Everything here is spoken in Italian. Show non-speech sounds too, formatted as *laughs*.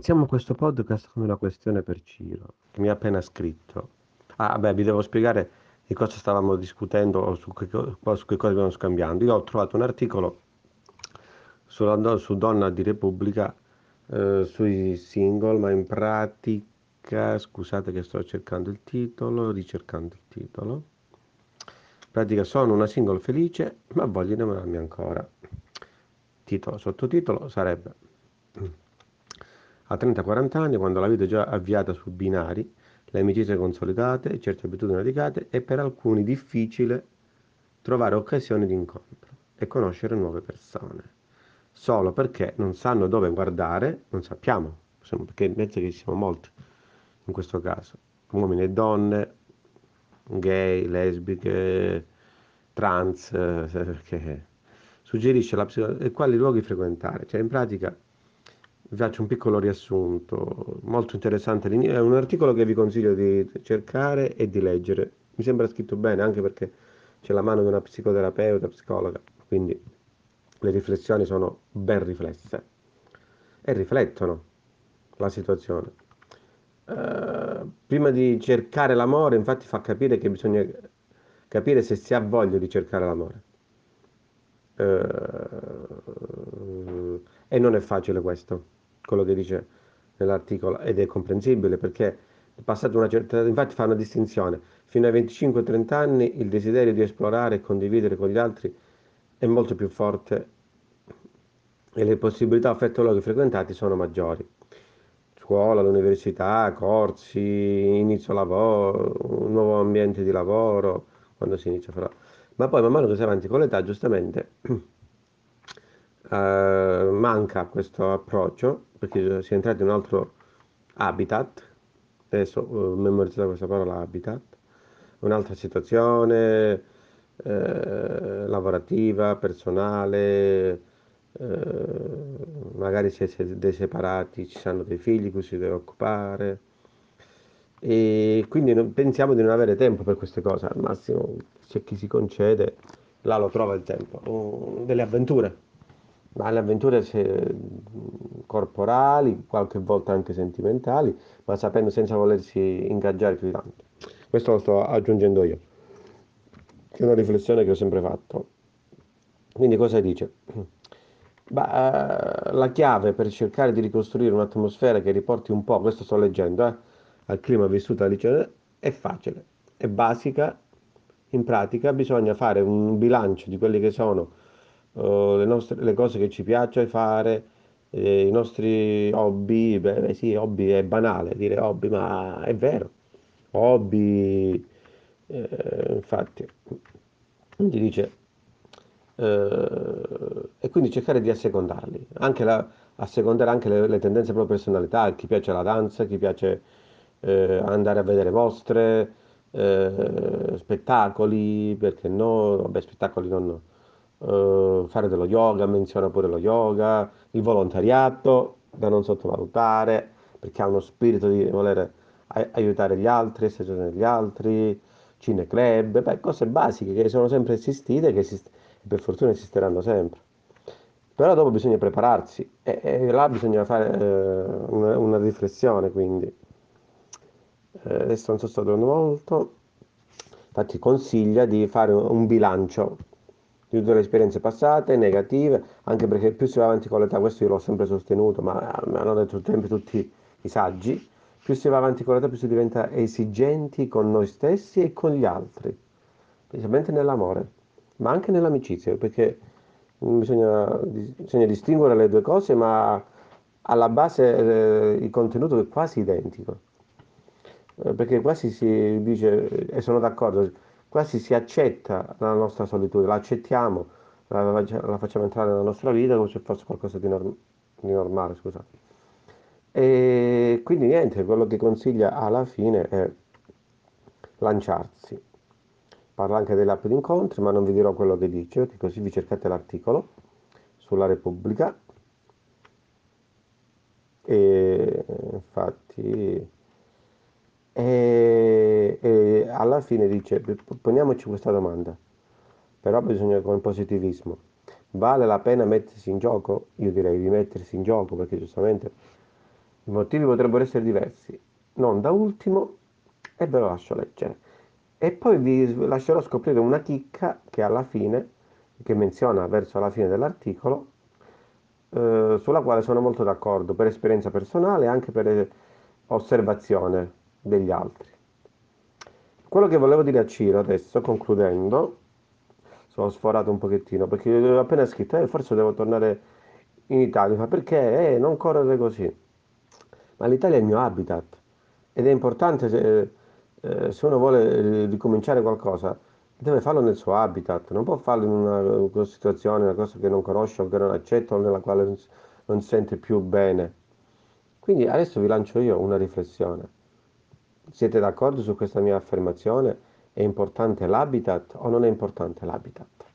Iniziamo questo podcast con una questione per Ciro, che mi ha appena scritto. Ah, beh, vi devo spiegare di cosa stavamo discutendo o su che, su che cosa stiamo scambiando. Io ho trovato un articolo sulla, su Donna di Repubblica eh, sui single, ma in pratica, scusate che sto cercando il titolo, ricercando il titolo. In pratica sono una single felice, ma voglio innamorarmi ancora. Titolo, sottotitolo sarebbe a 30-40 anni, quando la vita è già avviata su binari, le amicizie consolidate, certe abitudini radicate, è per alcuni difficile trovare occasioni di incontro e conoscere nuove persone. Solo perché non sanno dove guardare, non sappiamo, perché mezzo che ci siamo molti in questo caso, uomini e donne, gay, lesbiche, trans, eh, *laughs* che suggerisce la psicologia quali luoghi frequentare, cioè in pratica vi faccio un piccolo riassunto, molto interessante, è un articolo che vi consiglio di cercare e di leggere, mi sembra scritto bene anche perché c'è la mano di una psicoterapeuta, psicologa, quindi le riflessioni sono ben riflesse e riflettono la situazione. Uh, prima di cercare l'amore, infatti, fa capire che bisogna capire se si ha voglia di cercare l'amore. Uh, e non è facile questo quello che dice nell'articolo ed è comprensibile perché passato una certa età, infatti fa una distinzione, fino ai 25-30 anni il desiderio di esplorare e condividere con gli altri è molto più forte e le possibilità offerte ai luoghi frequentati sono maggiori. Scuola, l'università, corsi, inizio lavoro, un nuovo ambiente di lavoro, quando si inizia a fare... Ma poi man mano che si avanti con l'età, giustamente, *clears throat* eh, manca questo approccio perché si è entrati in un altro habitat, adesso ho memorizzato questa parola habitat, un'altra situazione eh, lavorativa, personale, eh, magari si è dei separati, ci sono dei figli cui si deve occupare. E quindi pensiamo di non avere tempo per queste cose, al massimo c'è chi si concede, là lo trova il tempo, delle avventure ma le avventure corporali, qualche volta anche sentimentali, ma sapendo senza volersi ingaggiare più di tanto. Questo lo sto aggiungendo io, che è una riflessione che ho sempre fatto. Quindi cosa dice? Bah, la chiave per cercare di ricostruire un'atmosfera che riporti un po', questo sto leggendo, eh, al clima vissuto al liceo, è facile, è basica, in pratica bisogna fare un bilancio di quelli che sono uh, le, nostre, le cose che ci piace fare, eh, i nostri hobby, beh, sì, hobby è banale dire hobby, ma è vero, hobby, eh, infatti, quindi dice, eh, e quindi cercare di assecondarli, anche la, assecondare anche le, le tendenze proprio personalità, chi piace la danza, chi piace eh, andare a vedere mostre, eh, spettacoli, perché no, vabbè, spettacoli non, no eh, fare dello yoga, menziona pure lo yoga, il volontariato da non sottovalutare perché ha uno spirito di voler aiutare gli altri, essere gli altri, cineclub, beh, cose basiche che sono sempre esistite che esist- per fortuna esisteranno sempre. Però dopo bisogna prepararsi e, e là bisogna fare eh, una, una, riflessione, quindi. Eh, adesso non so sto durando molto, infatti consiglia di fare un bilancio di tutte le esperienze passate, negative, anche perché più si va avanti con l'età, questo io l'ho sempre sostenuto, ma mi hanno detto sempre tutti i saggi, più si va avanti con l'età più si diventa esigenti con noi stessi e con gli altri, specialmente nell'amore, ma anche nell'amicizia, perché bisogna, bisogna distinguere le due cose, ma alla base eh, il contenuto è quasi identico, eh, perché quasi si dice, e sono d'accordo, quasi si accetta la nostra solitudine, la accettiamo, la, la, facciamo entrare nella nostra vita come se fosse qualcosa di, norm- di normale, scusate. E quindi niente, quello che consiglia alla fine è lanciarsi. Parla anche delle app di incontri, ma non vi dirò quello che dice, perché così vi cercate l'articolo sulla Repubblica. E infatti e, e alla fine dice, poniamoci questa domanda, però bisogna con positivismo. Vale la pena mettersi in gioco? Io direi di mettersi in gioco perché giustamente I motivi potrebbero essere diversi. Non da ultimo, e ve lo lascio leggere. E poi vi lascerò scoprire una chicca che alla fine, che menziona verso la fine dell'articolo, eh, sulla quale sono molto d'accordo per esperienza personale e anche per osservazione degli altri. Quello che volevo dire a Ciro adesso, concludendo, sono sforato un pochettino perché ho appena scritto, eh, forse devo tornare in Italia, ma perché? Eh, non correre così. Ma l'Italia è il mio habitat ed è importante se, eh, se uno vuole ricominciare qualcosa, deve farlo nel suo habitat, non può farlo in una, una situazione, una cosa che non conosce o che non accetta o nella quale non, non sente più bene. Quindi adesso vi lancio io una riflessione. Siete d'accordo su questa mia affermazione? È importante l'habitat o non è importante l'habitat?